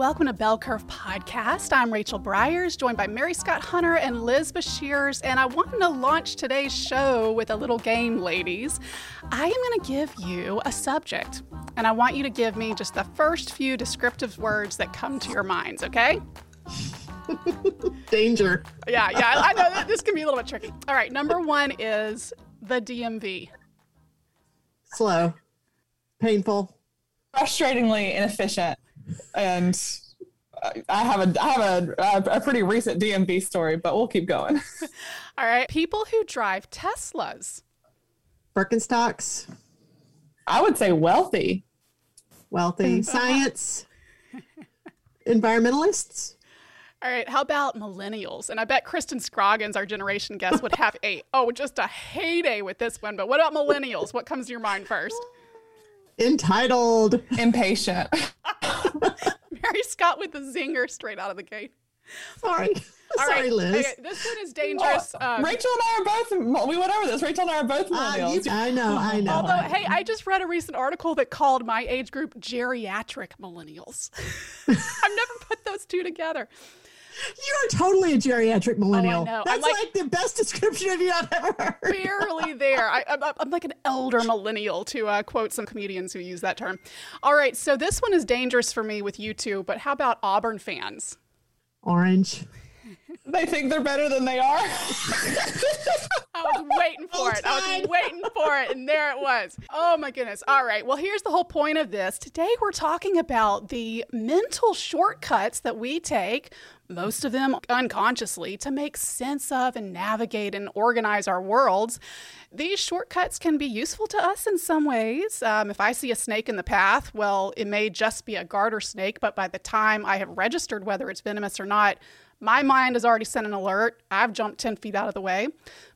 welcome to Bell Curve Podcast. I'm Rachel Briers, joined by Mary Scott Hunter and Liz Bashirs, and I wanted to launch today's show with a little game, ladies. I am going to give you a subject, and I want you to give me just the first few descriptive words that come to your minds, okay? Danger. Yeah, yeah, I know that this can be a little bit tricky. All right, number one is the DMV. Slow. Painful. Frustratingly inefficient and I have a I have a, a pretty recent DMV story, but we'll keep going. All right, people who drive Teslas. Birkenstocks. I would say wealthy. Wealthy. Science. Environmentalists. All right, how about millennials? And I bet Kristen Scroggins, our generation guest, would have a oh, just a heyday with this one. But what about millennials? What comes to your mind first? Entitled. Impatient. Mary Scott with the zinger straight out of the gate. Sorry. All Sorry, right. Liz. Okay, this one is dangerous. Um, Rachel and I are both, we went over this. Rachel and I are both millennials. Uh, you, I know, I know. Although, hey, I just read a recent article that called my age group geriatric millennials. I've never put those two together. You're totally a geriatric millennial. Oh, That's like, like, the best description of you I've ever heard. Barely there. I, am like an elder millennial, to uh, quote some comedians who use that term. All right, so this one is dangerous for me with you two, but how about Auburn fans? Orange. They think they're better than they are. I was waiting for it. I was waiting for it, and there it was. Oh my goodness. All right. Well, here's the whole point of this. Today, we're talking about the mental shortcuts that we take most of them unconsciously, to make sense of and navigate and organize our worlds. These shortcuts can be useful to us in some ways. Um, if I see a snake in the path, well, it may just be a garter snake, but by the time I have registered whether it's venomous or not, my mind has already sent an alert. I've jumped 10 feet out of the way.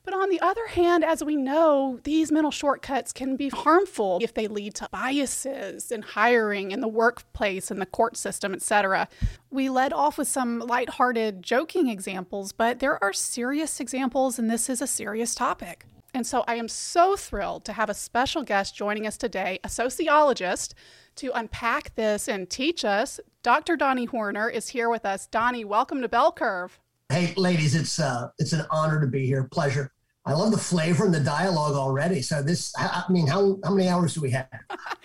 But on the other hand, as we know, these mental shortcuts can be harmful if they lead to biases in hiring, in the workplace, in the court system, etc. We led off with some lighthearted, joking examples, but there are serious examples, and this is a serious topic. And so I am so thrilled to have a special guest joining us today, a sociologist, to unpack this and teach us. Dr. Donnie Horner is here with us. Donnie, welcome to Bell Curve. Hey, ladies, it's uh, it's an honor to be here. Pleasure. I love the flavor and the dialogue already. So this, I mean, how how many hours do we have?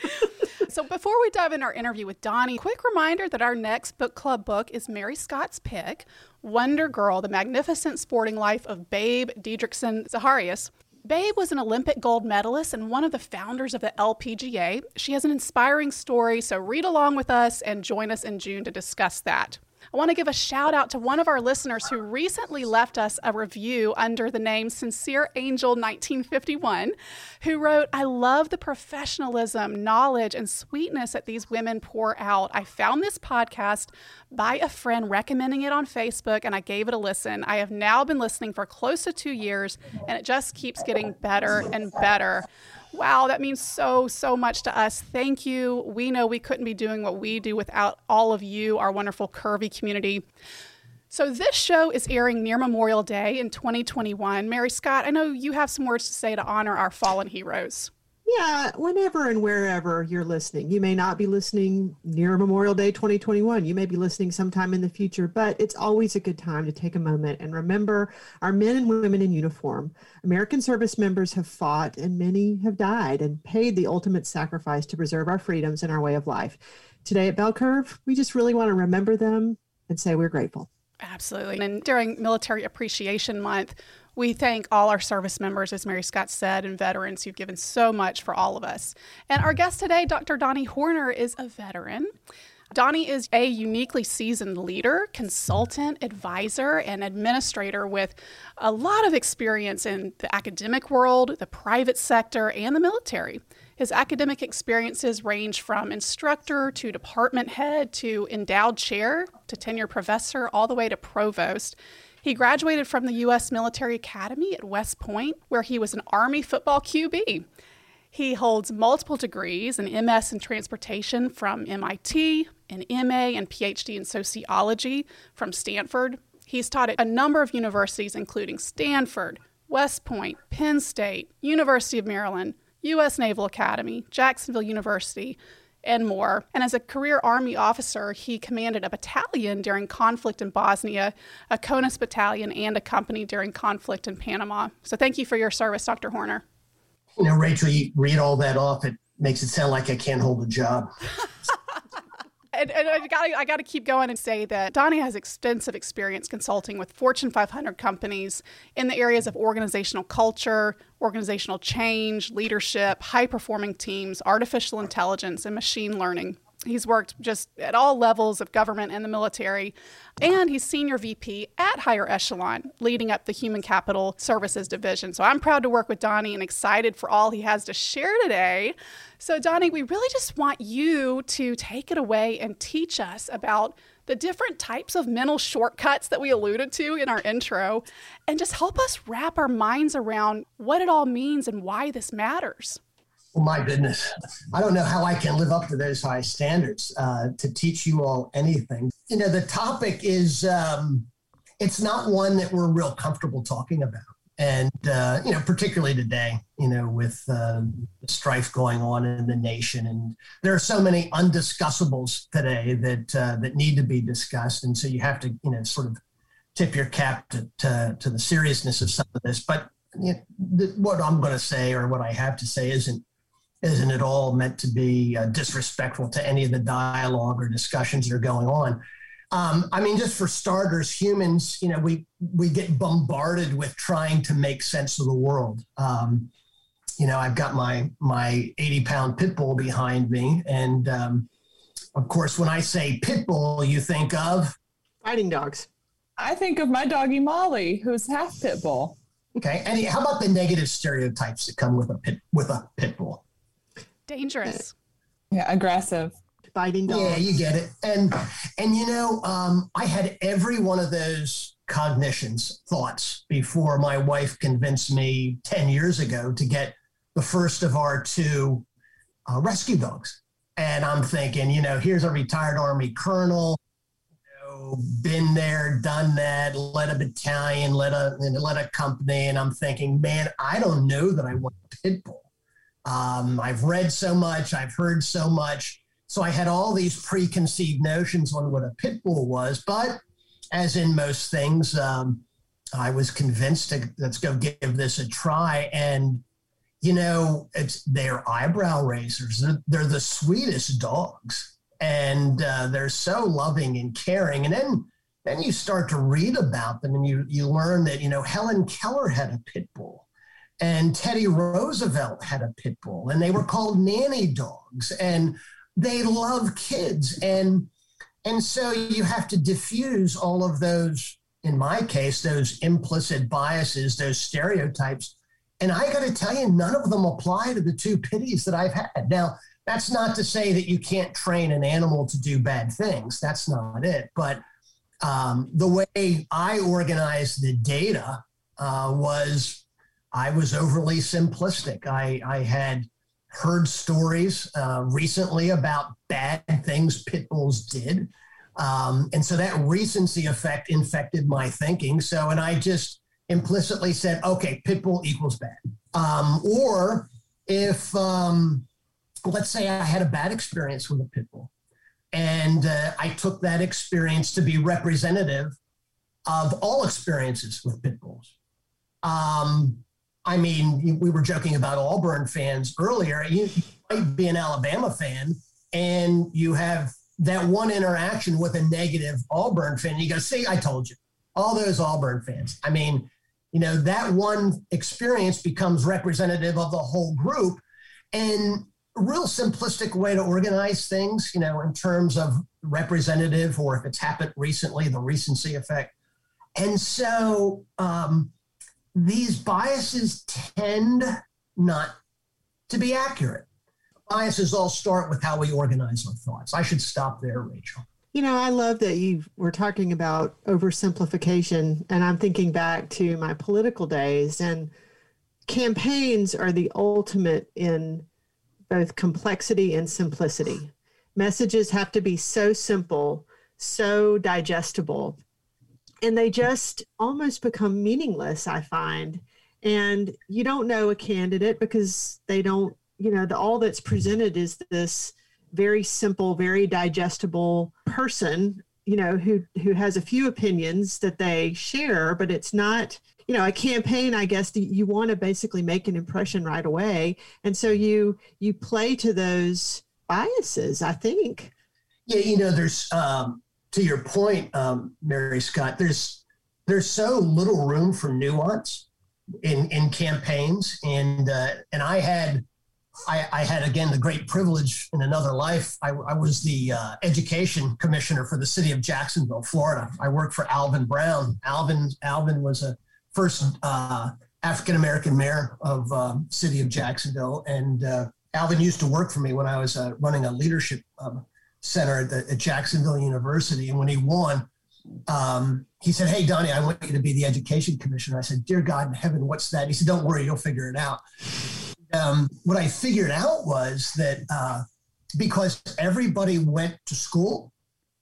so before we dive in our interview with Donnie, quick reminder that our next book club book is Mary Scott's pick, Wonder Girl: The Magnificent Sporting Life of Babe Didrikson Zaharias. Babe was an Olympic gold medalist and one of the founders of the LPGA. She has an inspiring story, so read along with us and join us in June to discuss that. I want to give a shout out to one of our listeners who recently left us a review under the name Sincere Angel 1951, who wrote, I love the professionalism, knowledge, and sweetness that these women pour out. I found this podcast by a friend recommending it on Facebook, and I gave it a listen. I have now been listening for close to two years, and it just keeps getting better and better. Wow, that means so, so much to us. Thank you. We know we couldn't be doing what we do without all of you, our wonderful Curvy community. So, this show is airing near Memorial Day in 2021. Mary Scott, I know you have some words to say to honor our fallen heroes. Yeah, whenever and wherever you're listening. You may not be listening near Memorial Day 2021. You may be listening sometime in the future, but it's always a good time to take a moment and remember our men and women in uniform. American service members have fought and many have died and paid the ultimate sacrifice to preserve our freedoms and our way of life. Today at Bell Curve, we just really want to remember them and say we're grateful. Absolutely. And during Military Appreciation Month, we thank all our service members, as Mary Scott said, and veterans who've given so much for all of us. And our guest today, Dr. Donnie Horner, is a veteran. Donnie is a uniquely seasoned leader, consultant, advisor, and administrator with a lot of experience in the academic world, the private sector, and the military. His academic experiences range from instructor to department head to endowed chair to tenure professor, all the way to provost. He graduated from the U.S. Military Academy at West Point, where he was an Army football QB. He holds multiple degrees an MS in transportation from MIT, an MA and PhD in sociology from Stanford. He's taught at a number of universities, including Stanford, West Point, Penn State, University of Maryland, U.S. Naval Academy, Jacksonville University, and more. And as a career Army officer, he commanded a battalion during conflict in Bosnia, a CONUS battalion, and a company during conflict in Panama. So thank you for your service, Dr. Horner. You know, Rachel, you read all that off, it makes it sound like I can't hold a job. and, and I got I got to keep going and say that Donnie has extensive experience consulting with Fortune 500 companies in the areas of organizational culture, organizational change, leadership, high performing teams, artificial intelligence, and machine learning. He's worked just at all levels of government and the military, and he's senior VP at Higher Echelon, leading up the Human Capital Services Division. So I'm proud to work with Donnie and excited for all he has to share today. So, Donnie, we really just want you to take it away and teach us about the different types of mental shortcuts that we alluded to in our intro, and just help us wrap our minds around what it all means and why this matters. My goodness, I don't know how I can live up to those high standards uh, to teach you all anything. You know, the topic is um, it's not one that we're real comfortable talking about, and uh, you know, particularly today, you know, with uh, the strife going on in the nation, and there are so many undiscussables today that uh, that need to be discussed, and so you have to, you know, sort of tip your cap to to, to the seriousness of some of this, but. You know, the, what I'm going to say or what I have to say isn't isn't at all meant to be uh, disrespectful to any of the dialogue or discussions that are going on. Um, I mean, just for starters, humans, you know, we we get bombarded with trying to make sense of the world. Um, you know, I've got my my 80 pound pit bull behind me, and um, of course, when I say pit bull, you think of fighting dogs. I think of my doggy Molly, who's half pit bull. Okay, and how about the negative stereotypes that come with a pit with a pit bull? Dangerous. Yeah, aggressive. Fighting dogs. Yeah, you get it. And and you know, um, I had every one of those cognitions, thoughts before my wife convinced me 10 years ago to get the first of our two uh, rescue dogs. And I'm thinking, you know, here's a retired Army colonel, been there, done that, led a battalion, led a led a company, and I'm thinking, man, I don't know that I want a pit bull. Um, I've read so much, I've heard so much. So I had all these preconceived notions on what a pit bull was. But as in most things, um, I was convinced to let's go give this a try. And you know, it's they're eyebrow raisers. They're, they're the sweetest dogs, and uh, they're so loving and caring. And then then you start to read about them, and you you learn that you know Helen Keller had a pit bull and Teddy Roosevelt had a pit bull, and they were called nanny dogs, and they love kids, and and so you have to diffuse all of those. In my case, those implicit biases, those stereotypes, and I got to tell you, none of them apply to the two pities that I've had. Now, that's not to say that you can't train an animal to do bad things. That's not it. But um, the way I organized the data uh, was I was overly simplistic. I, I had heard stories uh, recently about bad things pit bulls did. Um, and so that recency effect infected my thinking. So, and I just implicitly said, okay, pit bull equals bad. Um, or if, um, let's say I had a bad experience with a pit bull, and uh, I took that experience to be representative of all experiences with pit bulls. Um, I mean, we were joking about Auburn fans earlier. You, might be an Alabama fan, and you have that one interaction with a negative Auburn fan. And you go, see, I told you. All those Auburn fans. I mean, you know, that one experience becomes representative of the whole group. And a real simplistic way to organize things, you know, in terms of representative or if it's happened recently, the recency effect. And so, um, these biases tend not to be accurate. Biases all start with how we organize our thoughts. I should stop there, Rachel. You know, I love that you were talking about oversimplification, and I'm thinking back to my political days, and campaigns are the ultimate in both complexity and simplicity. Messages have to be so simple, so digestible and they just almost become meaningless i find. And you don't know a candidate because they don't you know the all that's presented is this very simple, very digestible person, you know, who who has a few opinions that they share, but it's not you know a campaign i guess you want to basically make an impression right away. And so you you play to those biases i think. Yeah you know there's um, to your point um, mary scott there's there's so little room for nuance in in campaigns and uh, and i had I, I, had again the great privilege in another life. I, I was the uh, education commissioner for the city of Jacksonville, Florida. I worked for Alvin Brown. Alvin Alvin was a first uh, African American mayor of um, city of Jacksonville, and uh, Alvin used to work for me when I was uh, running a leadership um, center at, the, at, Jacksonville University. And when he won, um, he said, "Hey, Donnie, I want you to be the education commissioner." I said, "Dear God in heaven, what's that?" He said, "Don't worry, you'll figure it out." Um, what I figured out was that uh, because everybody went to school,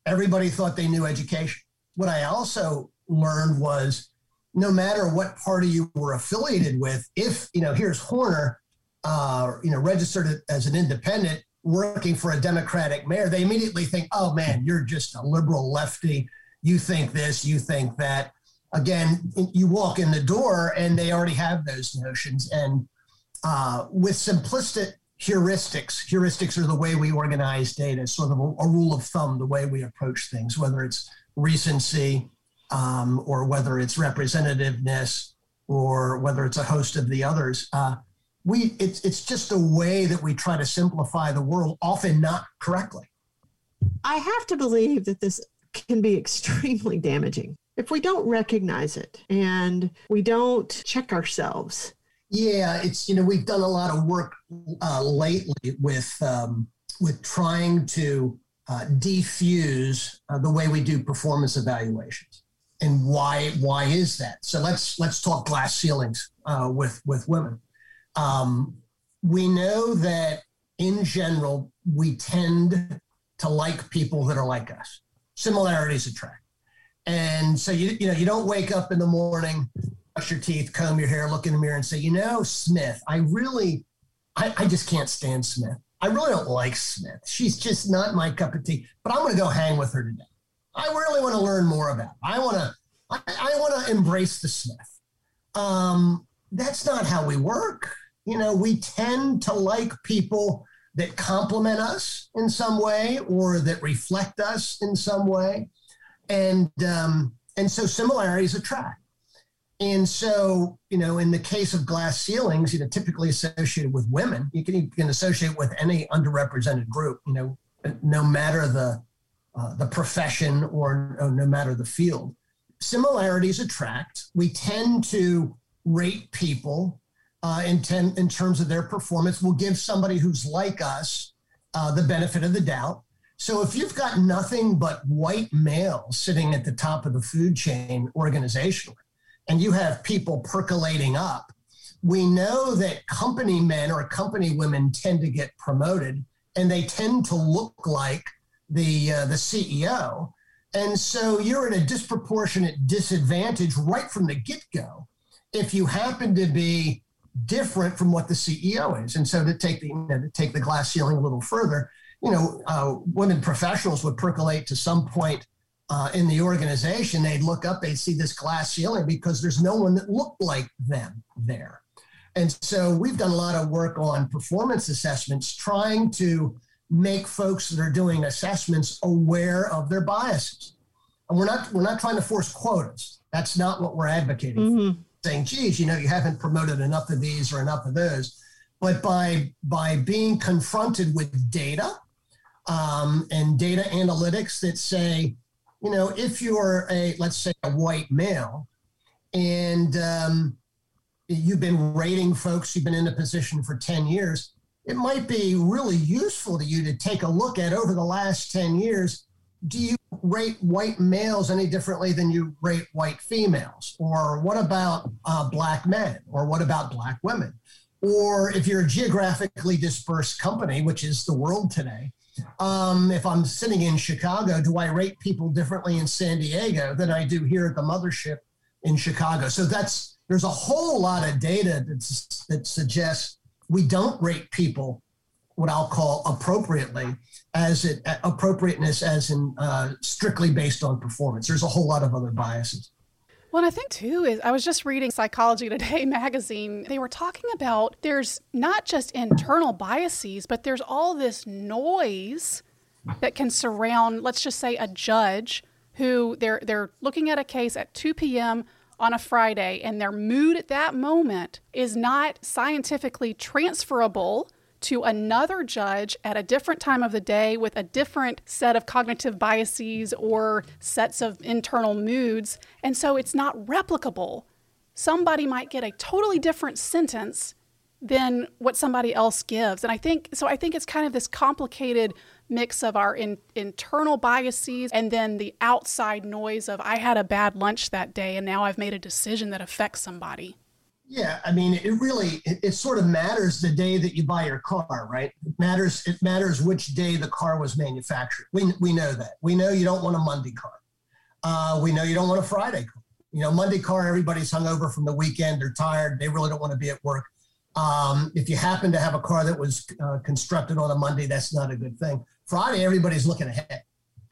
everybody thought they knew education. What I also learned was no matter what party you were affiliated with, if, you know, here's Horner, uh, you know, registered as an independent working for a Democratic mayor, they immediately think, oh man, you're just a liberal lefty. You think this, you think that. Again, you walk in the door and they already have those notions. And uh, with simplistic heuristics, heuristics are the way we organize data, sort of a, a rule of thumb, the way we approach things, whether it's recency, um, or whether it's representativeness or whether it's a host of the others. Uh, we it's it's just a way that we try to simplify the world, often not correctly. I have to believe that this can be extremely damaging if we don't recognize it and we don't check ourselves. Yeah, it's you know we've done a lot of work uh, lately with um, with trying to uh, defuse uh, the way we do performance evaluations and why why is that? So let's let's talk glass ceilings uh, with with women. Um, we know that in general we tend to like people that are like us. Similarities attract, and so you you know you don't wake up in the morning, brush your teeth, comb your hair, look in the mirror, and say, you know, Smith, I really, I, I just can't stand Smith. I really don't like Smith. She's just not my cup of tea. But I'm going to go hang with her today. I really want to learn more about. Her. I want to I, I want to embrace the Smith. Um, that's not how we work. You know, we tend to like people that complement us in some way or that reflect us in some way, and um, and so similarities attract. And so, you know, in the case of glass ceilings, you know, typically associated with women, you can, you can associate with any underrepresented group, you know, no matter the uh, the profession or, or no matter the field. Similarities attract. We tend to rate people uh, in, ten, in terms of their performance. We'll give somebody who's like us uh, the benefit of the doubt. So if you've got nothing but white males sitting at the top of the food chain organizationally, and you have people percolating up, we know that company men or company women tend to get promoted and they tend to look like the uh, the CEO. And so you're at a disproportionate disadvantage right from the get go if you happen to be different from what the CEO is. And so to take the, you know, to take the glass ceiling a little further, you know, uh, women professionals would percolate to some point uh, in the organization. They'd look up, they'd see this glass ceiling because there's no one that looked like them there. And so we've done a lot of work on performance assessments, trying to make folks that are doing assessments aware of their biases. And we're not we're not trying to force quotas. That's not what we're advocating. Mm-hmm. Saying, geez, you know, you haven't promoted enough of these or enough of those. But by by being confronted with data um, and data analytics that say, you know, if you're a let's say a white male, and um, you've been rating folks, you've been in a position for ten years, it might be really useful to you to take a look at over the last 10 years. Do you rate white males any differently than you rate white females? Or what about uh, black men? Or what about black women? Or if you're a geographically dispersed company, which is the world today, um, if I'm sitting in Chicago, do I rate people differently in San Diego than I do here at the mothership in Chicago? So that's there's a whole lot of data that suggests we don't rate people what I'll call appropriately, as it appropriateness as in uh, strictly based on performance. There's a whole lot of other biases. Well, I think too is I was just reading Psychology Today magazine. They were talking about there's not just internal biases, but there's all this noise that can surround, let's just say, a judge who they're they're looking at a case at 2 p.m. on a Friday, and their mood at that moment is not scientifically transferable to another judge at a different time of the day with a different set of cognitive biases or sets of internal moods. And so it's not replicable. Somebody might get a totally different sentence than what somebody else gives. And I think so I think it's kind of this complicated mix of our in, internal biases and then the outside noise of I had a bad lunch that day and now I've made a decision that affects somebody. Yeah, I mean, it really it, it, sort of matters the day that you buy your car, right? It matters. It matters which day the car was manufactured. We we know that. We know you don't want a Monday car. Uh, we know you don't want a Friday car. You know, Monday car, everybody's hungover from the weekend. They're tired. They really don't want to be at work. Um, if you happen to have a car that was uh, constructed on a Monday, that's not a good thing. Friday, everybody's looking ahead.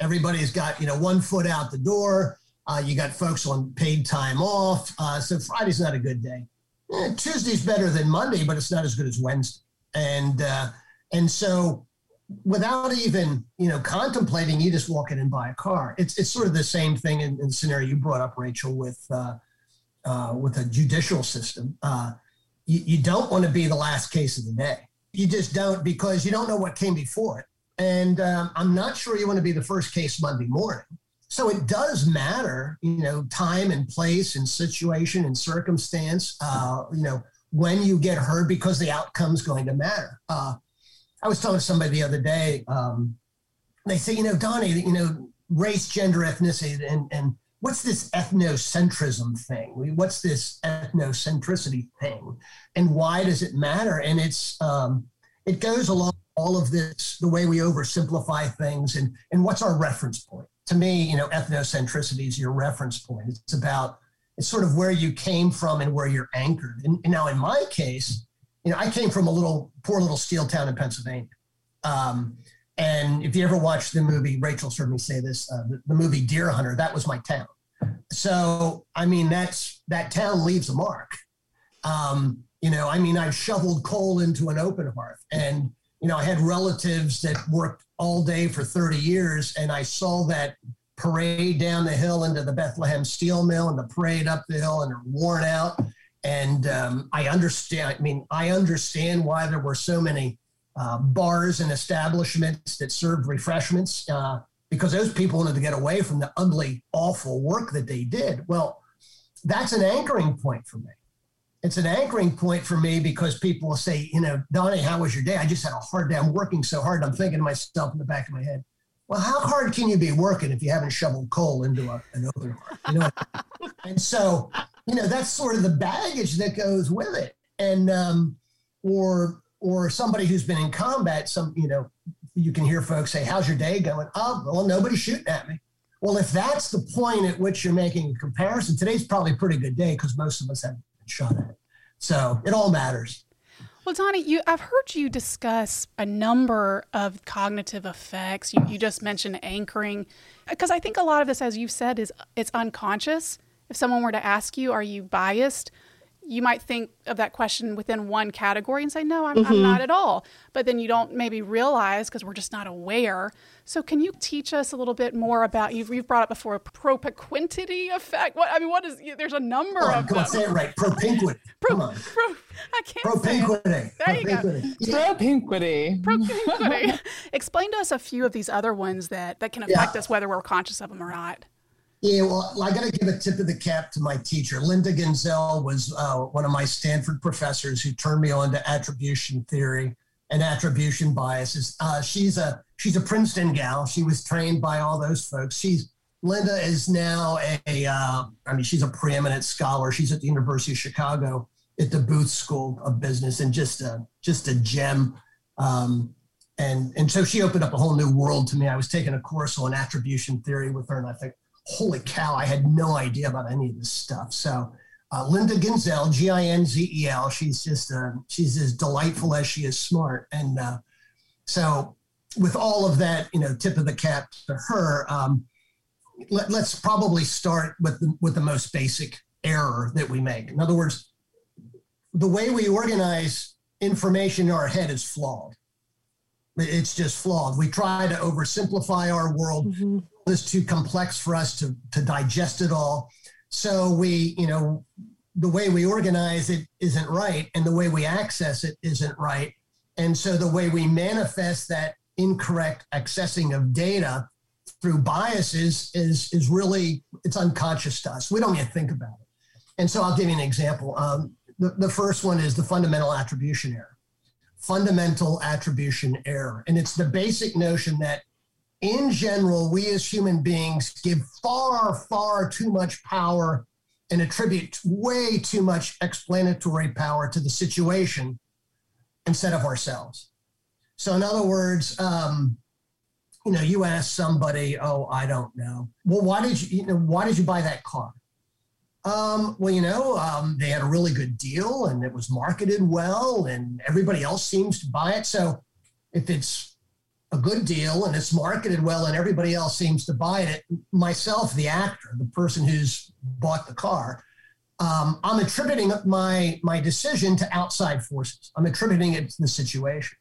Everybody's got you know one foot out the door. Uh, you got folks on paid time off. Uh, so Friday's not a good day eh, Tuesday's better than Monday, but it's not as good as Wednesday. And uh, and so without even you know contemplating, you just walk in and buy a car. It's it's sort of the same thing in, in the scenario you brought up, Rachel, with uh, uh, with a judicial system. Uh, you, you don't want to be the last case of the day. You just don't because you don't know what came before it. And um, I'm not sure you want to be the first case Monday morning. So it does matter, you know, time and place and situation and circumstance, uh, you know, when you get heard because the outcome's going to matter. Uh, I was telling somebody the other day, um, they say, you know, Donnie, you know, race, gender, ethnicity, and, and what's this ethnocentrism thing? What's this ethnocentricity thing? And why does it matter? And it's, um, it goes along all of this, the way we oversimplify things and, and what's our reference point? To me, you know, ethnocentricity is your reference point. It's about it's sort of where you came from and where you're anchored. And, and now, in my case, you know, I came from a little poor little steel town in Pennsylvania. Um, and if you ever watched the movie, Rachel's heard me say this, uh, the, the, movie Deer Hunter, that was my town. So, I mean, that's that town leaves a mark. Um, you know, I mean, I've shoveled coal into an open hearth, and you know, I had relatives that worked all day for 30 years, and I saw that parade down the hill into the Bethlehem steel mill and the parade up the hill, and they're worn out. And um, I understand. I mean, I understand why there were so many uh, bars and establishments that served refreshments uh, because those people wanted to get away from the ugly, awful work that they did. Well, that's an anchoring point for me it's an anchoring point for me because people will say, you know, Donnie, how was your day? I just had a hard day. I'm working so hard. I'm thinking to myself in the back of my head, well, how hard can you be working if you haven't shoveled coal into a, an open hearth? You know? and so, you know, that's sort of the baggage that goes with it. And, um, or, or somebody who's been in combat, some, you know, you can hear folks say, how's your day going? Oh, well, nobody's shooting at me. Well, if that's the point at which you're making a comparison, today's probably a pretty good day because most of us have at it. So it all matters. Well, Donnie, you, I've heard you discuss a number of cognitive effects. You, you just mentioned anchoring, because I think a lot of this, as you've said, is it's unconscious. If someone were to ask you, "Are you biased?" You might think of that question within one category and say, no, I'm, mm-hmm. I'm not at all. But then you don't maybe realize because we're just not aware. So, can you teach us a little bit more about you've, you've brought up before a propinquity effect? What I mean, what is there's a number oh, of come on, say it right. Propinquity. Pro, come on. Pro, I can't propinquity. There propinquity. you go. Propinquity. Propinquity. Explain to us a few of these other ones that that can affect yeah. us, whether we're conscious of them or not. Yeah, well, I got to give a tip of the cap to my teacher. Linda Ginzel was uh, one of my Stanford professors who turned me on to attribution theory and attribution biases. Uh, she's a she's a Princeton gal. She was trained by all those folks. She's Linda is now a uh, I mean she's a preeminent scholar. She's at the University of Chicago at the Booth School of Business and just a just a gem. Um, and and so she opened up a whole new world to me. I was taking a course on attribution theory with her, and I think holy cow, I had no idea about any of this stuff. So uh, Linda Ginzel, G I N Z E L, she's just uh, she's as delightful as she is smart, and uh, So, with all of that, you know, tip of the cap to her, um, let, us probably start with the, with the most basic error that we make. In other words, the way we organize information in our head is flawed. It's just flawed. We try to oversimplify our world. Mm-hmm. It's too complex for us to, to digest it all. So we, you know, the way we organize it isn't right, and the way we access it isn't right. And so the way we manifest that incorrect accessing of data through biases is is really it's unconscious to us. We don't even think about it. And so I'll give you an example. Um, the, the first one is the fundamental attribution error. Fundamental attribution error. And it's the basic notion that in general, we as human beings give far, far too much power and attribute way too much explanatory power to the situation instead of ourselves. So, in other words, um, you know, you ask somebody, "Oh, I don't know." Well, why did you, you know, why did you buy that car? Um, well, you know, um, they had a really good deal and it was marketed well, and everybody else seems to buy it. So, if it's a good deal and it's marketed well and everybody else seems to buy it, myself, the actor, the person who's bought the car, um, I'm attributing my my decision to outside forces. I'm attributing it to the situation.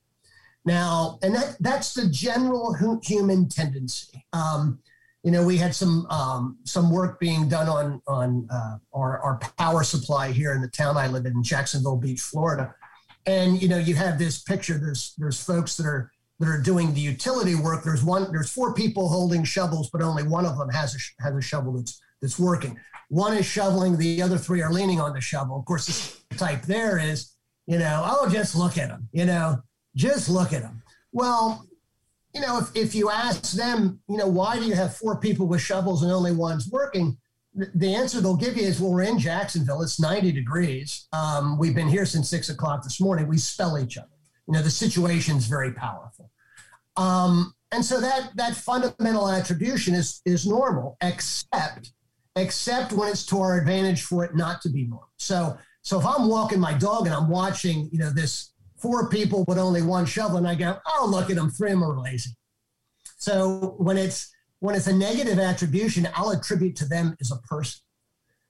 Now, and that that's the general human tendency. Um, you know, we had some um, some work being done on on uh, our our power supply here in the town I live in, Jacksonville Beach, Florida. And you know, you have this picture. There's there's folks that are that are doing the utility work. There's one. There's four people holding shovels, but only one of them has a has a shovel that's that's working. One is shoveling. The other three are leaning on the shovel. Of course, the type there is, you know, oh, just look at them. You know, just look at them. Well, you know, if, if you ask them, you know, why do you have four people with shovels and only one's working? The answer they'll give you is, well, we're in Jacksonville. It's 90 degrees. Um, we've been here since six o'clock this morning. We spell each other. You know, the situation's very powerful. Um, and so that that fundamental attribution is is normal, except except when it's to our advantage for it not to be normal. So so if I'm walking my dog and I'm watching, you know, this four people with only one shovel, and I go, oh, look at them, three of them are lazy. So when it's when it's a negative attribution, I'll attribute to them as a person.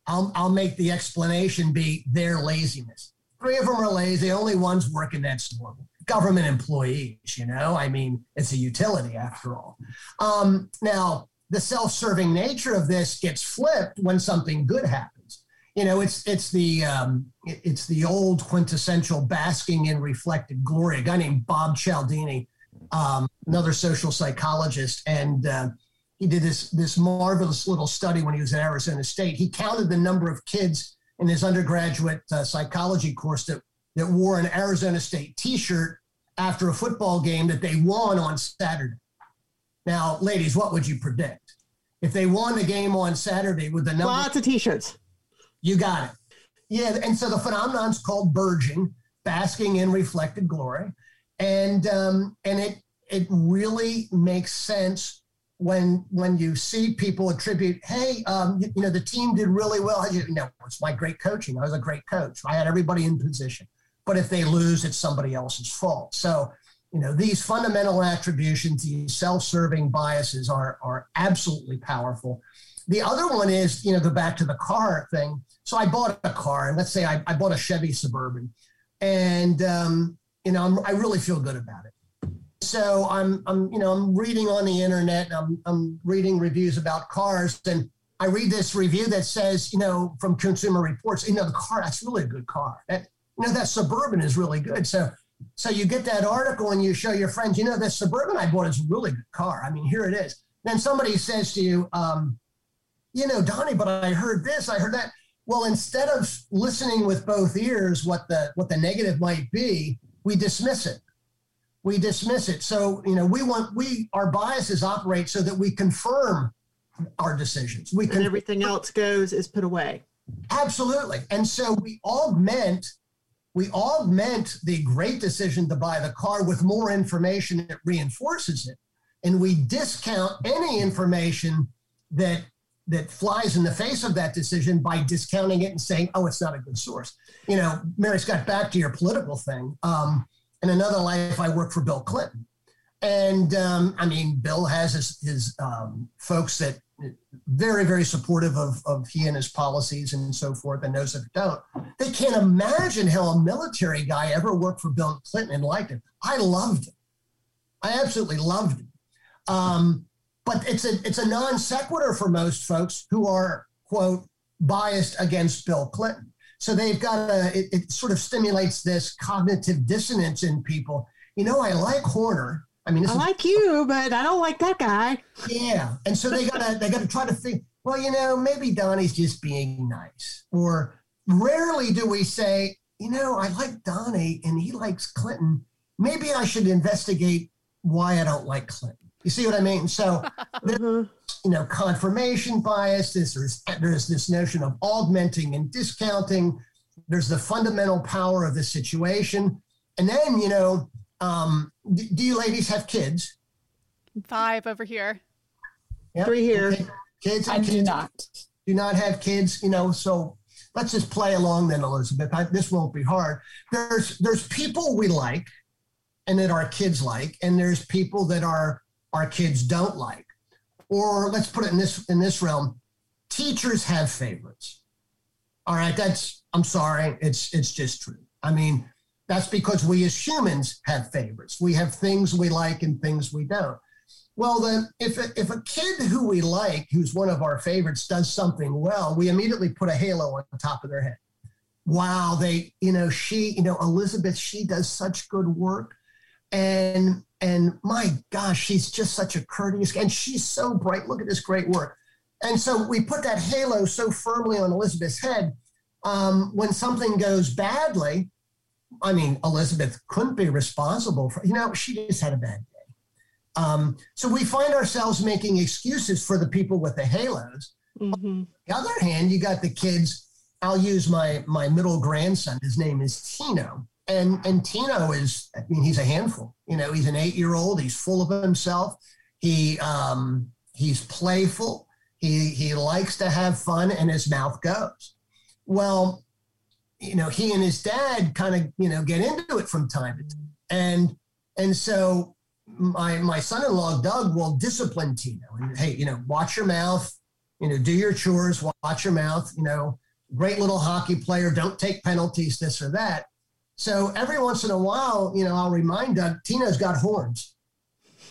I'll, I'll make the explanation be their laziness. Three of them are lazy, only one's working, that's normal. Government employees, you know, I mean, it's a utility after all. Um, now, the self serving nature of this gets flipped when something good happens you know, it's it's the um, it's the old quintessential basking in reflected glory. A guy named Bob Cialdini, um, another social psychologist, and uh, he did this this marvelous little study when he was at Arizona State. He counted the number of kids in his undergraduate uh, psychology course that that wore an Arizona State T-shirt after a football game that they won on Saturday. Now, ladies, what would you predict? If they won the game on Saturday with the number lots of T-shirts you got it. Yeah, and so the phenomenon's called burgeoning, basking in reflected glory, and um, and it it really makes sense when when you see people attribute, hey, um, you, you, know, the team did really well. You know, it's my great coaching. I was a great coach. I had everybody in position. But if they lose, it's somebody else's fault. So, you know, these fundamental attributions, these self-serving biases are are absolutely powerful. The other one is, you know, go back to the car thing. So I bought a car, and let's say I, I bought a Chevy Suburban, and um, you know I'm, i really feel good about it. So I'm I'm you know I'm reading on the internet, I'm I'm reading reviews about cars, and I read this review that says you know from Consumer Reports, you know the car that's really a good car. That you know that Suburban is really good. So so you get that article and you show your friends, you know this Suburban I bought is a really good car. I mean here it is. Then somebody says to you, um, you know Donnie, but I heard this, I heard that well, instead of listening with both ears, what the what the negative might be, we dismiss it. We dismiss it. So you know, we want we our biases operate so that we confirm our decisions. We can everything else goes is put away. Absolutely. And so we augment we augment the great decision to buy the car with more information that reinforces it. And we discount any information that that flies in the face of that decision by discounting it and saying, "Oh, it's not a good source." You know, Mary Scott, back to your political thing. Um, in another life, I worked for Bill Clinton, And um, I mean, Bill has his, his um, folks that very, very supportive of, of he and his policies and so forth, and those that don't. They can't imagine how a military guy ever worked for Bill Clinton and liked him. I loved him. I absolutely loved him. Um, but it's a it's a non sequitur for most folks who are quote biased against Bill Clinton. So they've got a it, it sort of stimulates this cognitive dissonance in people. You know, I like Horner. I mean, I is- like you, but I don't like that guy. yeah, and so they gotta they gotta try to think. Well, you know, maybe Donnie's just being nice. Or rarely do we say, you know, I like Donnie and he likes Clinton. Maybe I should investigate why I don't like Clinton. You see what I mean? So, Uh-huh. you know, confirmation bias. This there's there's this notion of augmenting and discounting. There's the fundamental power of the situation, and then you know, um, d- do you ladies have kids? Five over here. Yep. Three here. Okay. Kids. I kids. do not. do not have kids, you know, so let's just play along then, Elizabeth. I, this won't be hard. There's there's people we like and that our kids like, and there's people that our our kids don't like. Or let's put it in this in this realm, teachers have favorites. All right, that's I'm sorry, it's it's just true. I mean, that's because we as humans have favorites. We have things we like and things we don't. Well, then, if a, if a kid who we like, who's one of our favorites, does something well, we immediately put a halo on the top of their head. Wow, they, you know, she, you know, Elizabeth, she does such good work, and and my gosh, she's just such a courteous, and she's so bright. Look at this great work, and so we put that halo so firmly on Elizabeth's head. Um, when something goes badly, I mean, Elizabeth couldn't be responsible for, you know, she just had a bad day. Um, so we find ourselves making excuses for the people with the halos. Mhm. the other hand, you got the kids. I'll use my my middle grandson. His name is Tino, and and Tino is. I mean, he's a handful. You know, he's an eight year old. He's full of himself. He um, he's playful. He he likes to have fun, and his mouth goes. Well, you know, he and his dad kind of you know get into it from time to time, and and so my my son-in-law Doug will discipline Tino and hey, you know, watch your mouth, you know, do your chores, watch your mouth, you know, great little hockey player, don't take penalties, this or that. So every once in a while, you know, I'll remind Doug, Tino's got horns.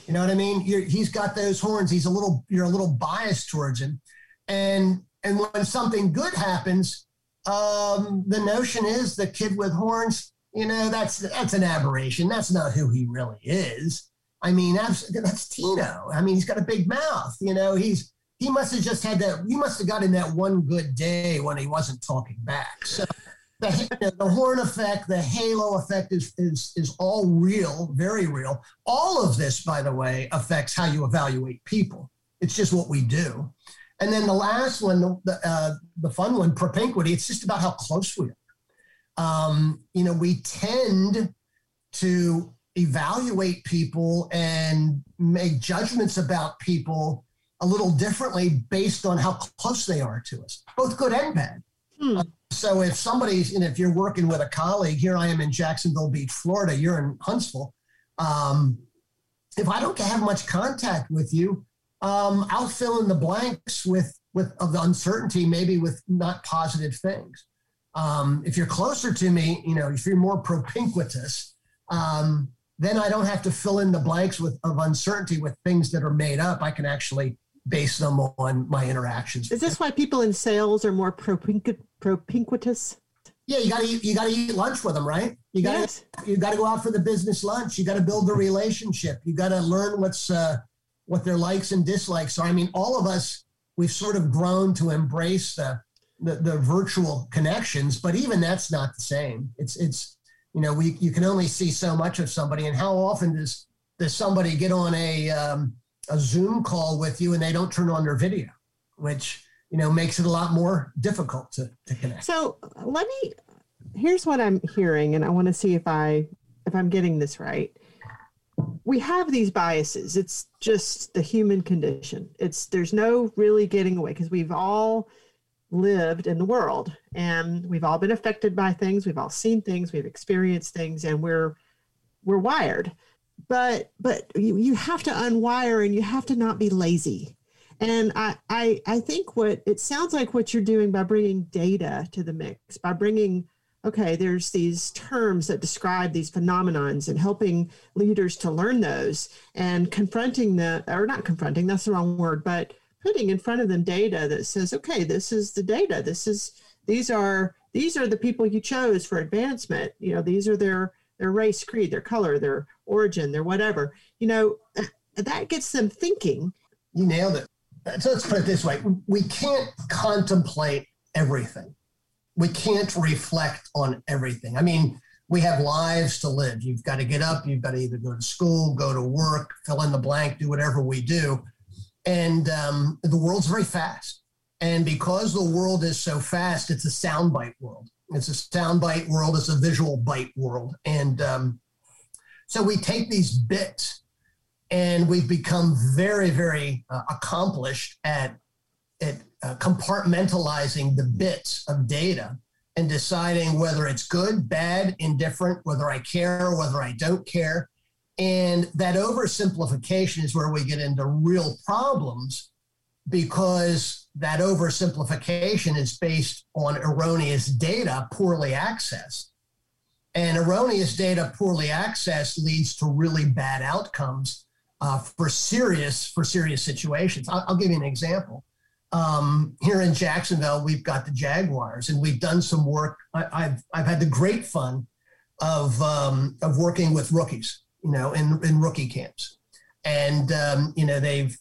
You know what I mean? You're, he's got those horns. He's a little, you're a little biased towards him, and and when something good happens, um, the notion is the kid with horns. You know, that's that's an aberration. That's not who he really is. I mean, that's, that's Tino. I mean, he's got a big mouth. You know, he's he must have just had that. He must have got in that one good day when he wasn't talking back. So the, the horn effect, the halo effect is, is is all real, very real. All of this, by the way, affects how you evaluate people. It's just what we do. And then the last one, the uh, the fun one, propinquity. It's just about how close we are. Um, you know, we tend to evaluate people and make judgments about people a little differently based on how close they are to us, both good and bad. Hmm. So if somebody's, know, if you're working with a colleague, here I am in Jacksonville Beach, Florida, you're in Huntsville. Um, if I don't have much contact with you, um, I'll fill in the blanks with with of the uncertainty, maybe with not positive things. Um, if you're closer to me, you know, if you're more propinquitous, um, then I don't have to fill in the blanks with of uncertainty with things that are made up. I can actually base them on my interactions. Is this why people in sales are more propinqu- propinquitous? Yeah, you gotta eat, you gotta eat lunch with them, right? You gotta Yes. you gotta go out for the business lunch. You gotta build the relationship. You gotta learn what's uh, what their likes and dislikes are. I mean, all of us we've sort of grown to embrace the, the the virtual connections, but even that's not the same. It's it's you know we you can only see so much of somebody, and how often does does somebody get on a um, a Zoom call with you and they don't turn on their video, which you know makes it a lot more difficult to to connect. So let me. Here's what I'm hearing, and I want to see if I if I'm getting this right. We have these biases. It's just the human condition. It's there's no really getting away because we've all lived in the world and we've all been affected by things. We've all seen things. We've experienced things, and we're we're wired. But but you, you have to unwire and you have to not be lazy. And I, I i think what it sounds like what you're doing by bringing data to the mix by bringing okay there's these terms that describe these phenomenons and helping leaders to learn those and confronting the or not confronting that's the wrong word but putting in front of them data that says okay this is the data. This is these are these are the people you chose for advancement. You know these are their their race creed their color their origin their whatever you know that gets them thinking. You nailed it. So let's put it this way. We can't contemplate everything. We can't reflect on everything. I mean we have lives to live. You've got to get up. You've got to either go to school go to work fill in the blank do whatever we do. And um, the world's very fast. And because the world is so fast it's a soundbite world it's a sound bite world it's a visual bite world and um, so we take these bits and we've become very, very uh, accomplished at, at uh, compartmentalizing the bits of data and deciding whether it's good, bad, indifferent, whether I care, whether I don't care. And that oversimplification is where we get into real problems because that oversimplification is based on erroneous data poorly accessed. And erroneous data poorly accessed leads to really bad outcomes uh, for serious for serious situations. I'll, I'll give you an example. Um, here in Jacksonville, we've got the Jaguars, and we've done some work. I, have I've had the great fun of um, of working with rookies, you know, in in rookie camps, and um, you know they've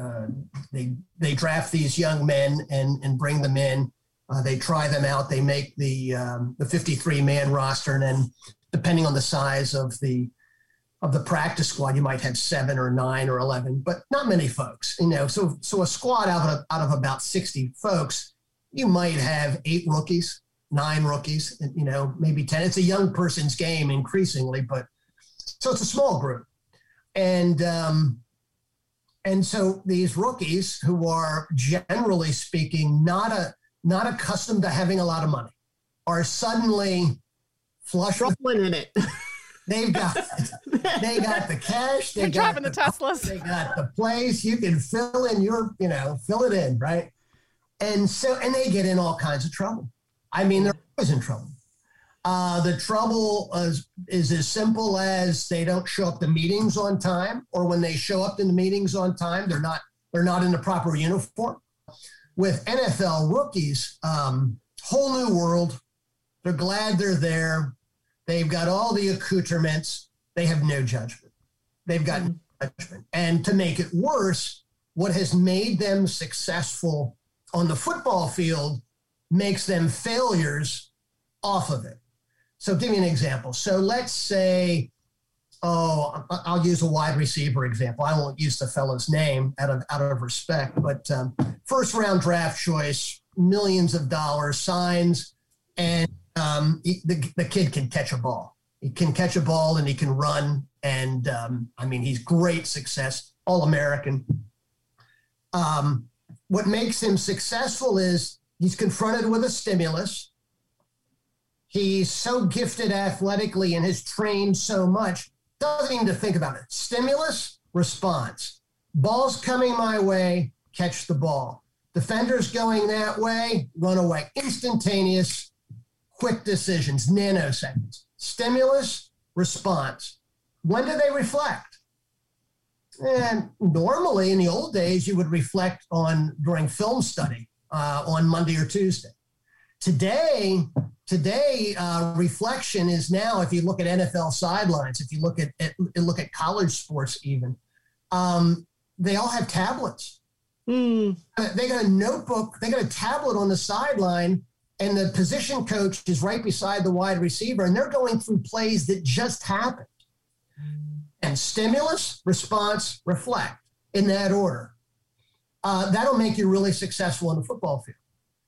uh, they they draft these young men and and bring them in. Uh, they try them out. They make the um, the 53 man roster, and then depending on the size of the of the practice squad, you might have seven or nine or 11, but not many folks, you know. So, so a squad out of, out of about 60 folks, you might have eight rookies, nine rookies, you know, maybe 10. It's a young person's game increasingly, but so it's a small group. And, um, and so these rookies who are generally speaking not a not accustomed to having a lot of money are suddenly flush in it. They've got they got the cash. They They're got driving the, Teslas. They got the place. You can fill in your, you know, fill it in, right? And so, and they get in all kinds of trouble. I mean, they're always in trouble. Uh, the trouble is, is as simple as they don't show up to meetings on time, or when they show up in the meetings on time, they're not they're not in the proper uniform. With NFL rookies, um, whole new world. They're glad they're there. They've got all the accoutrements. They have no judgment. They've got no judgment. And to make it worse, what has made them successful on the football field makes them failures off of it. So, give me an example. So, let's say, oh, I'll use a wide receiver example. I won't use the fellow's name out of out of respect, but um, first round draft choice, millions of dollars, signs, and um, he, the, the kid can catch a ball. He can catch a ball and he can run. And um, I mean, he's great success, all American. Um, what makes him successful is he's confronted with a stimulus. He's so gifted athletically and has trained so much, doesn't even to think about it. Stimulus, response. Ball's coming my way, catch the ball. Defenders going that way, run away. Instantaneous quick decisions, nanoseconds. Stimulus, response. When do they reflect? And normally in the old days, you would reflect on during film study uh, on Monday or Tuesday. Today, today uh, reflection is now. If you look at NFL sidelines, if you look at, at look at college sports, even um, they all have tablets. Mm. They got a notebook. They got a tablet on the sideline and the position coach is right beside the wide receiver, and they're going through plays that just happened. And stimulus, response, reflect in that order. Uh, that'll make you really successful in the football field.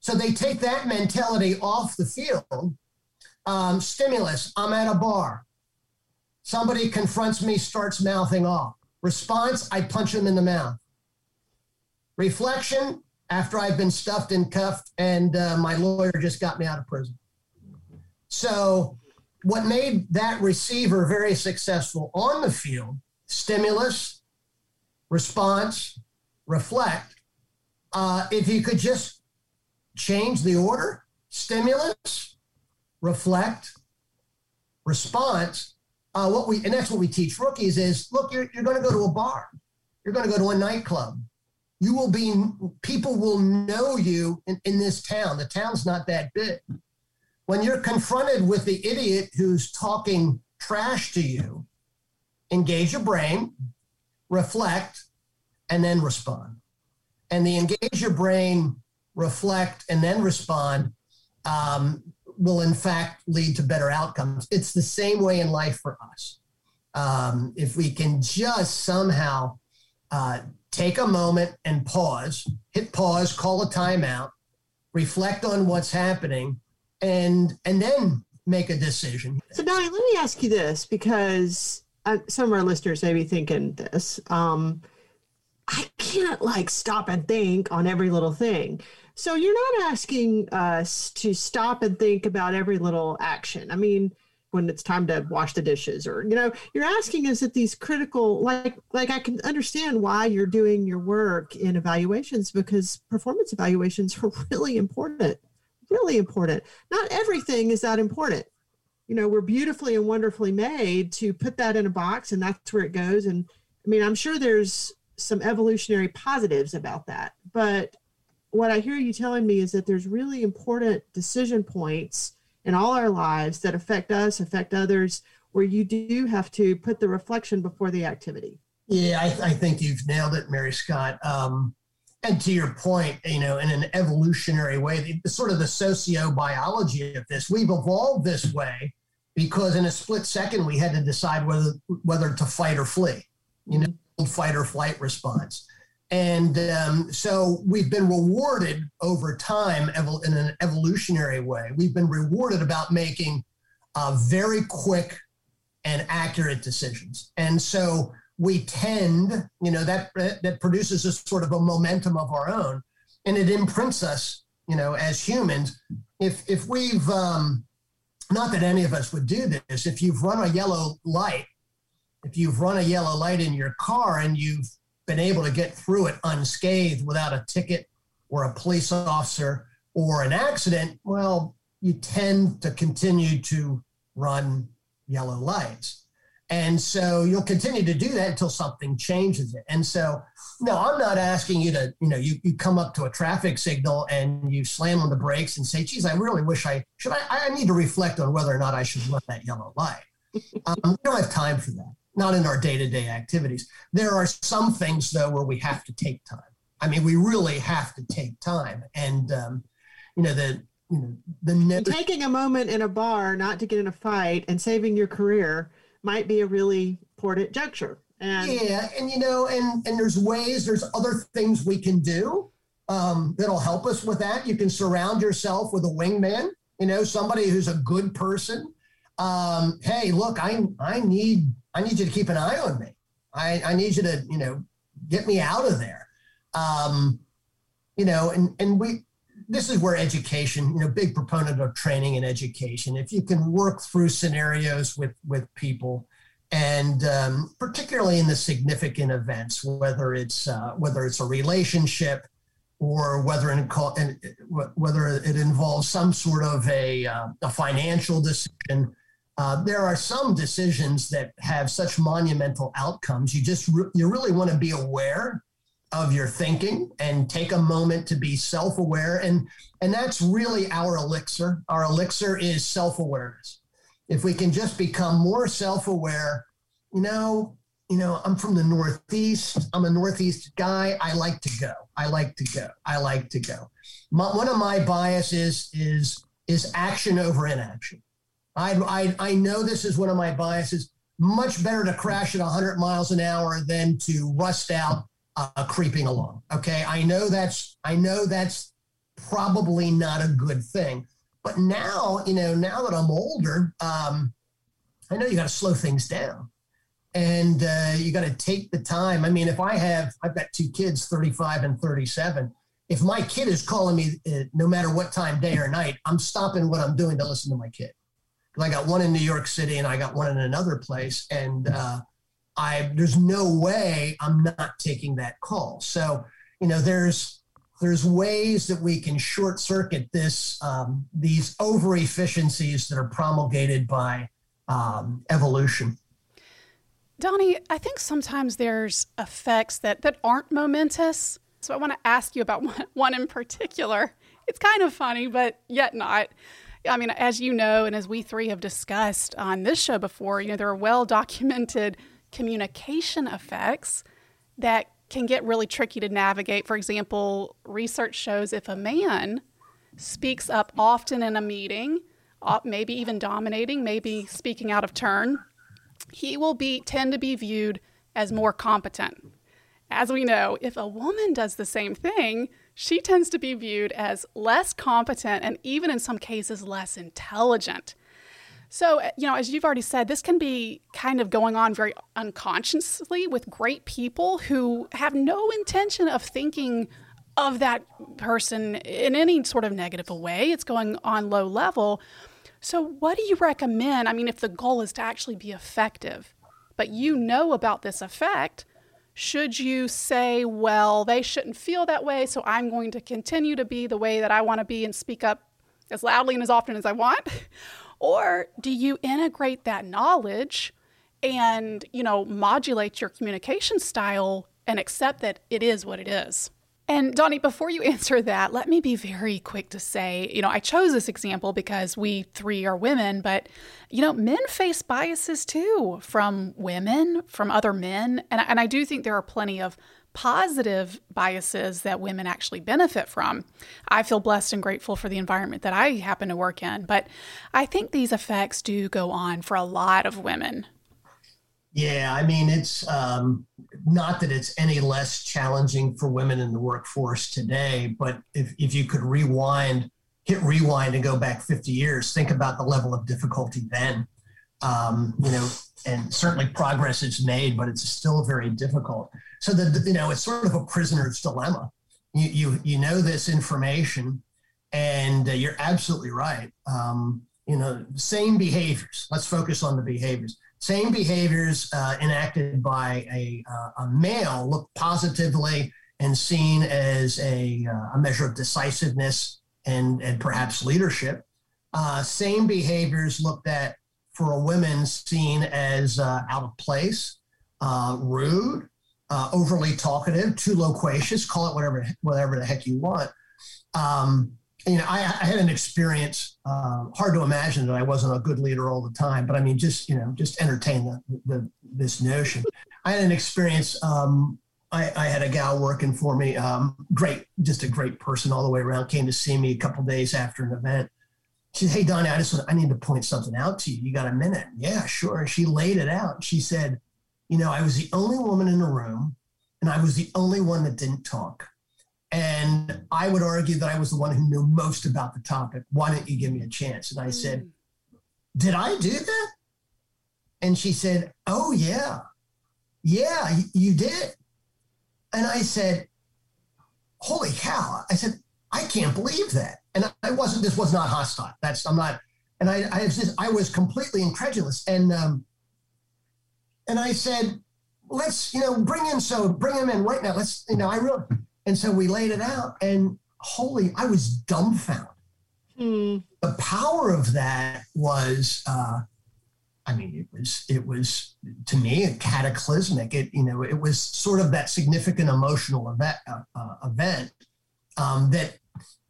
So they take that mentality off the field. Um, stimulus, I'm at a bar. Somebody confronts me, starts mouthing off. Response, I punch him in the mouth. Reflection, after I've been stuffed and cuffed, and uh, my lawyer just got me out of prison. So what made that receiver very successful on the field stimulus, response, reflect. Uh, if you could just change the order stimulus, reflect, response. Uh, what we and that's what we teach rookies is look, you're, you're going to go to a bar, you're going to go to a nightclub. You will be people will know you in, in this town. The town's not that big when you're confronted with the idiot who's talking trash to you, engage your brain, reflect, and then respond. And the engage your brain, reflect, and then respond um, will, in fact, lead to better outcomes. It's the same way in life for us. Um, if we can just somehow uh, take a moment and pause, hit pause, call a timeout, reflect on what's happening, and and then make a decision. So, Donnie, let me ask you this because uh, some of our listeners may be thinking this. Um, can't like stop and think on every little thing. So you're not asking us to stop and think about every little action. I mean, when it's time to wash the dishes or you know you're asking us at these critical like like i can understand why you're doing your work in evaluations because performance evaluations are really important really important. Not everything is that important. You know, we're beautifully and wonderfully made to put that in a box and that's where it goes. And I mean, I'm sure there's some evolutionary positives about that. But what I hear you telling me is that there's really important decision points in all our lives that affect us, affect others, where you do have to put the reflection before the activity. Yeah, I, I think you've nailed it, Mary Scott. Um, and to your point, you know, in an evolutionary way, sort of the sociobiology of this, we've evolved this way because in a split second we had to decide whether whether to fight or flee, you know. Fight or flight response. And um, so we've been rewarded over time in an evolutionary way. We've been rewarded about making uh, very quick and accurate decisions. And so we tend, you know, that that produces a sort of a momentum of our own, and it imprints us, you know, as humans. If if we've um, not that any of us would do this, if you've run a yellow light, if you've run a yellow light in your car and you've been able to get through it unscathed without a ticket or a police officer or an accident, well, you tend to continue to run yellow lights. And so you'll continue to do that until something changes it. And so, no, I'm not asking you to, you know, you, you come up to a traffic signal and you slam on the brakes and say, geez, I really wish I should, I, I need to reflect on whether or not I should run that yellow light. Um, we don't have time for that, not in our day to day activities. There are some things, though, where we have to take time. I mean, we really have to take time. And, um, you know, the, you know, the taking a moment in a bar not to get in a fight and saving your career might be a really important juncture. And yeah, and you know, and and there's ways, there's other things we can do um, that'll help us with that. You can surround yourself with a wingman, you know, somebody who's a good person. Um, hey, look, I I need I need you to keep an eye on me. I, I need you to, you know, get me out of there. Um, you know, and and we this is where education, you know, big proponent of training and education. If you can work through scenarios with with people, and um, particularly in the significant events, whether it's uh, whether it's a relationship or whether in, whether it involves some sort of a, uh, a financial decision. Uh, there are some decisions that have such monumental outcomes. You just re- you really want to be aware of your thinking and take a moment to be self-aware. And and that's really our elixir. Our elixir is self-awareness. If we can just become more self-aware you know you know i'm from the northeast. I'm a northeast guy. I like to go. I like to go. I like to go. My, one of my biases is is action over inaction I, I i know this is one of my biases much better to crash at 100 miles an hour than to rust out uh, creeping along. Okay, I know that's I know that's probably not a good thing, but now you know now that I'm older, um, I know you got to slow things down, and uh, you got to take the time. I mean, if I have I've got two kids, 35 and 37. If my kid is calling me, uh, no matter what time, day or night, I'm stopping what I'm doing to listen to my kid I got one in New York City and I got one in another place. And uh, I there's no way I'm not taking that call. So, you know, there's there's ways that we can short circuit this um, these over efficiencies that are promulgated by um, evolution. Donnie, I think sometimes there's effects that, that aren't momentous. So I want to ask you about one, one in particular. It's kind of funny, but yet not. I mean, as you know, and as we three have discussed on this show before, you know, there are well documented communication effects that can get really tricky to navigate. For example, research shows if a man speaks up often in a meeting, uh, maybe even dominating, maybe speaking out of turn, he will be tend to be viewed as more competent. As we know, if a woman does the same thing, she tends to be viewed as less competent and even in some cases less intelligent. So, uh, you know, as you've already said, this can be kind of going on very unconsciously with great people who have no intention of thinking of that person in any sort of negative way. It's going on low level. So, what do you recommend? I mean, if the goal is to actually be effective, but you know about this effect, should you say, well, they shouldn't feel that way, so I'm going to continue to be the way that I want to be and speak up as loudly and as often as I want? Or do you integrate that knowledge and, you know, modulate your communication style and accept that it is what it is? And Donnie, before you answer that, let me be very quick to say, you know, I chose this example because we three are women, but, you know, men face biases too from women, from other men. And, and I do think there are plenty of positive biases that women actually benefit from. I feel blessed and grateful for the environment that I happen to work in, but I think these effects do go on for a lot of women. Yeah, I mean, it's um, not that it's any less challenging for women in the workforce today, but if, if you could rewind, hit rewind and go back 50 years, think about the level of difficulty then. Um, you know, and certainly progress is made, but it's still very difficult. So that you know, it's sort of a prisoner's dilemma. You you you know this information, and uh, you're absolutely right. Um, you know, same behaviors. Let's focus on the behaviors. Same behaviors uh, enacted by a, uh, a male look positively and seen as a, uh, a measure of decisiveness and, and perhaps leadership. Uh, same behaviors looked at for a woman seen as uh, out of place, uh, rude, overly talkative, too loquacious, call it whatever, whatever the heck you want. Um, you know, I, I, had an experience, uh, hard to imagine that I wasn't a good leader all the time, but I mean, just, you know, just entertain the, the this notion. I had an experience. Um, I, I, had a gal working for me, um, great, just a great person all the way around, came to see me a couple days after an event she said, Hey, Donnie, I just want, I need to point something out to you. You got a minute? Yeah, sure. And she laid it out. She said, You know, I was the only woman in the room and I was the only one that didn't talk. And I would argue that I was the one who knew most about the topic. Why don't you give me a chance? And I said, mm. Did I do that? And she said, Oh, yeah. Yeah, you did. And I said, Holy cow. I said, I can't believe that and I wasn't. This was not hostile. That's I'm not. And I I was just, I was completely incredulous. And um, and I said, let's you know bring in so bring him in right now. Let's you know I really. And so we laid it out, and holy, I was dumbfounded. Hmm. The power of that was. Uh, I mean, it was it was to me a cataclysmic. It you know it was sort of that significant emotional event uh, uh, event um, that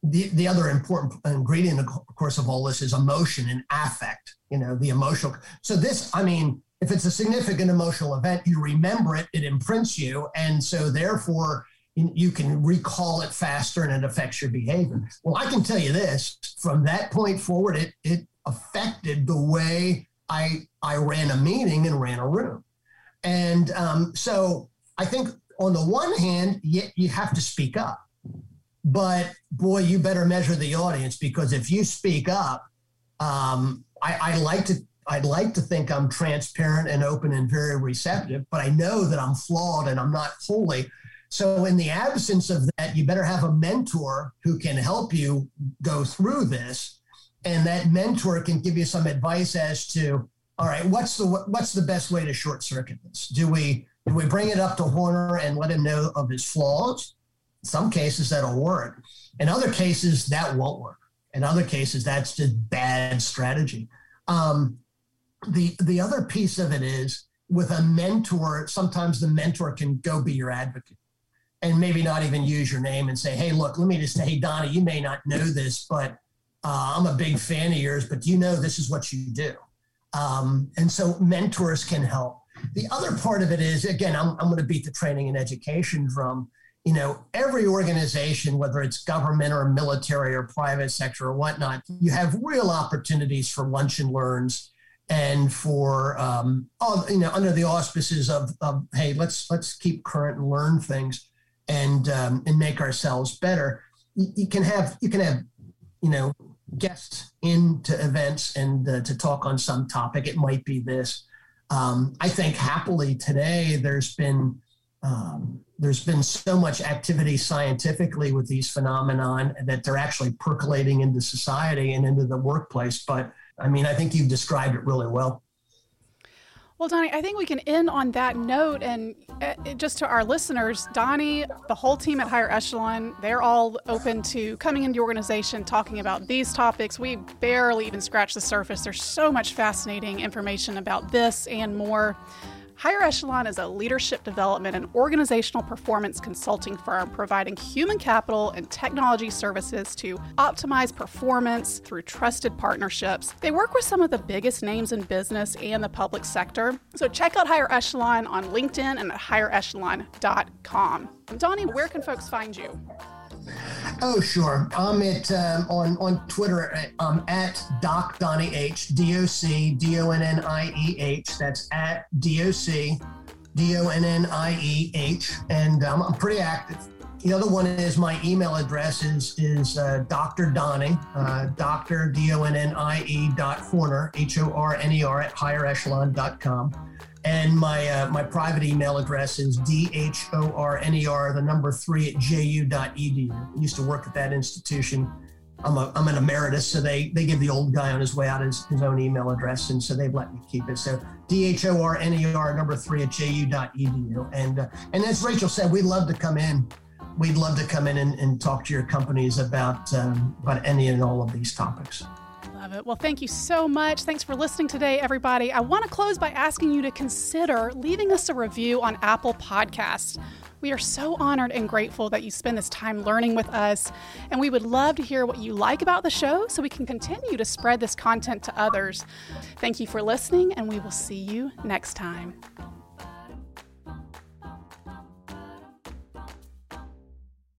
the, the other important ingredient, of course, of all this is emotion and affect, you know, the emotional. So, this, I mean, if it's a significant emotional event, you remember it, it imprints you. And so, therefore, you can recall it faster and it affects your behavior. Well, I can tell you this from that point forward, it, it affected the way I, I ran a meeting and ran a room. And um, so, I think on the one hand, you, you have to speak up but boy, you better measure the audience because if you speak up, um, I, I like to I'd like to think I'm transparent and open and very receptive, but I know that I'm flawed and I'm not holy. So, in the absence of that, you better have a mentor who can help you go through this. and that mentor can give you some advice as to all right what's the what's the best way to short circuit this? Do we do we bring it up to horner and let him know of his flaws? In some cases that'll work. In other cases that won't work. In other cases that's just bad strategy. Um, the the other piece of it is with a mentor sometimes the mentor can go be your advocate and maybe not even use your name and say hey look let me just say hey donnie you may not know this but uh, I'm a big fan of yours, but you know this is what you do. Um, and so mentors can help. The other part of it is, again, I'm, I'm going to beat the training and education drum. You know, every organization, whether it's government or military or private sector or whatnot, you have real opportunities for lunch and learns and for um, all, you know under the auspices of, of hey let's let's keep current and learn things and um, and make ourselves better you, you, can have you can have you know guests into events and uh, to talk on some topic. It might be this. Um, I think happily today there's been um, there's been so much activity scientifically with these phenomenon that they're actually percolating into society and into the workplace. But I mean, I think you've described it really well. Well, Donnie, I think we can end on that note. And uh, just to our listeners, Donnie, the whole team at Higher Echelon, they're all open to coming into the organization, talking about these topics. We barely even scratched the surface. There's so much fascinating information about this and more. Higher Echelon is a leadership development and organizational performance consulting firm providing human capital and technology services to optimize performance through trusted partnerships. They work with some of the biggest names in business and the public sector. So check out Higher Echelon on LinkedIn and at higherechelon.com. Donnie, where can folks find you? Oh, sure. I'm at um, on on Twitter. I'm at Doc Donnie H D O C D O N N I E H. That's at D O C D O N N I E H, and um, I'm pretty active. The other one is my email address is is uh, Dr. Donnie, uh, Dr. D O N N I E dot Horner H O R N E R at higherechelon.com. And my uh, my private email address is dhorner, the number three at ju.edu. I used to work at that institution. I'm, a, I'm an emeritus, so they, they give the old guy on his way out his, his own email address, and so they've let me keep it. So dhorner, number three at ju.edu. And, uh, and as Rachel said, we'd love to come in. We'd love to come in and, and talk to your companies about, um, about any and all of these topics. Love it. Well, thank you so much. Thanks for listening today, everybody. I want to close by asking you to consider leaving us a review on Apple Podcasts. We are so honored and grateful that you spend this time learning with us, and we would love to hear what you like about the show so we can continue to spread this content to others. Thank you for listening, and we will see you next time.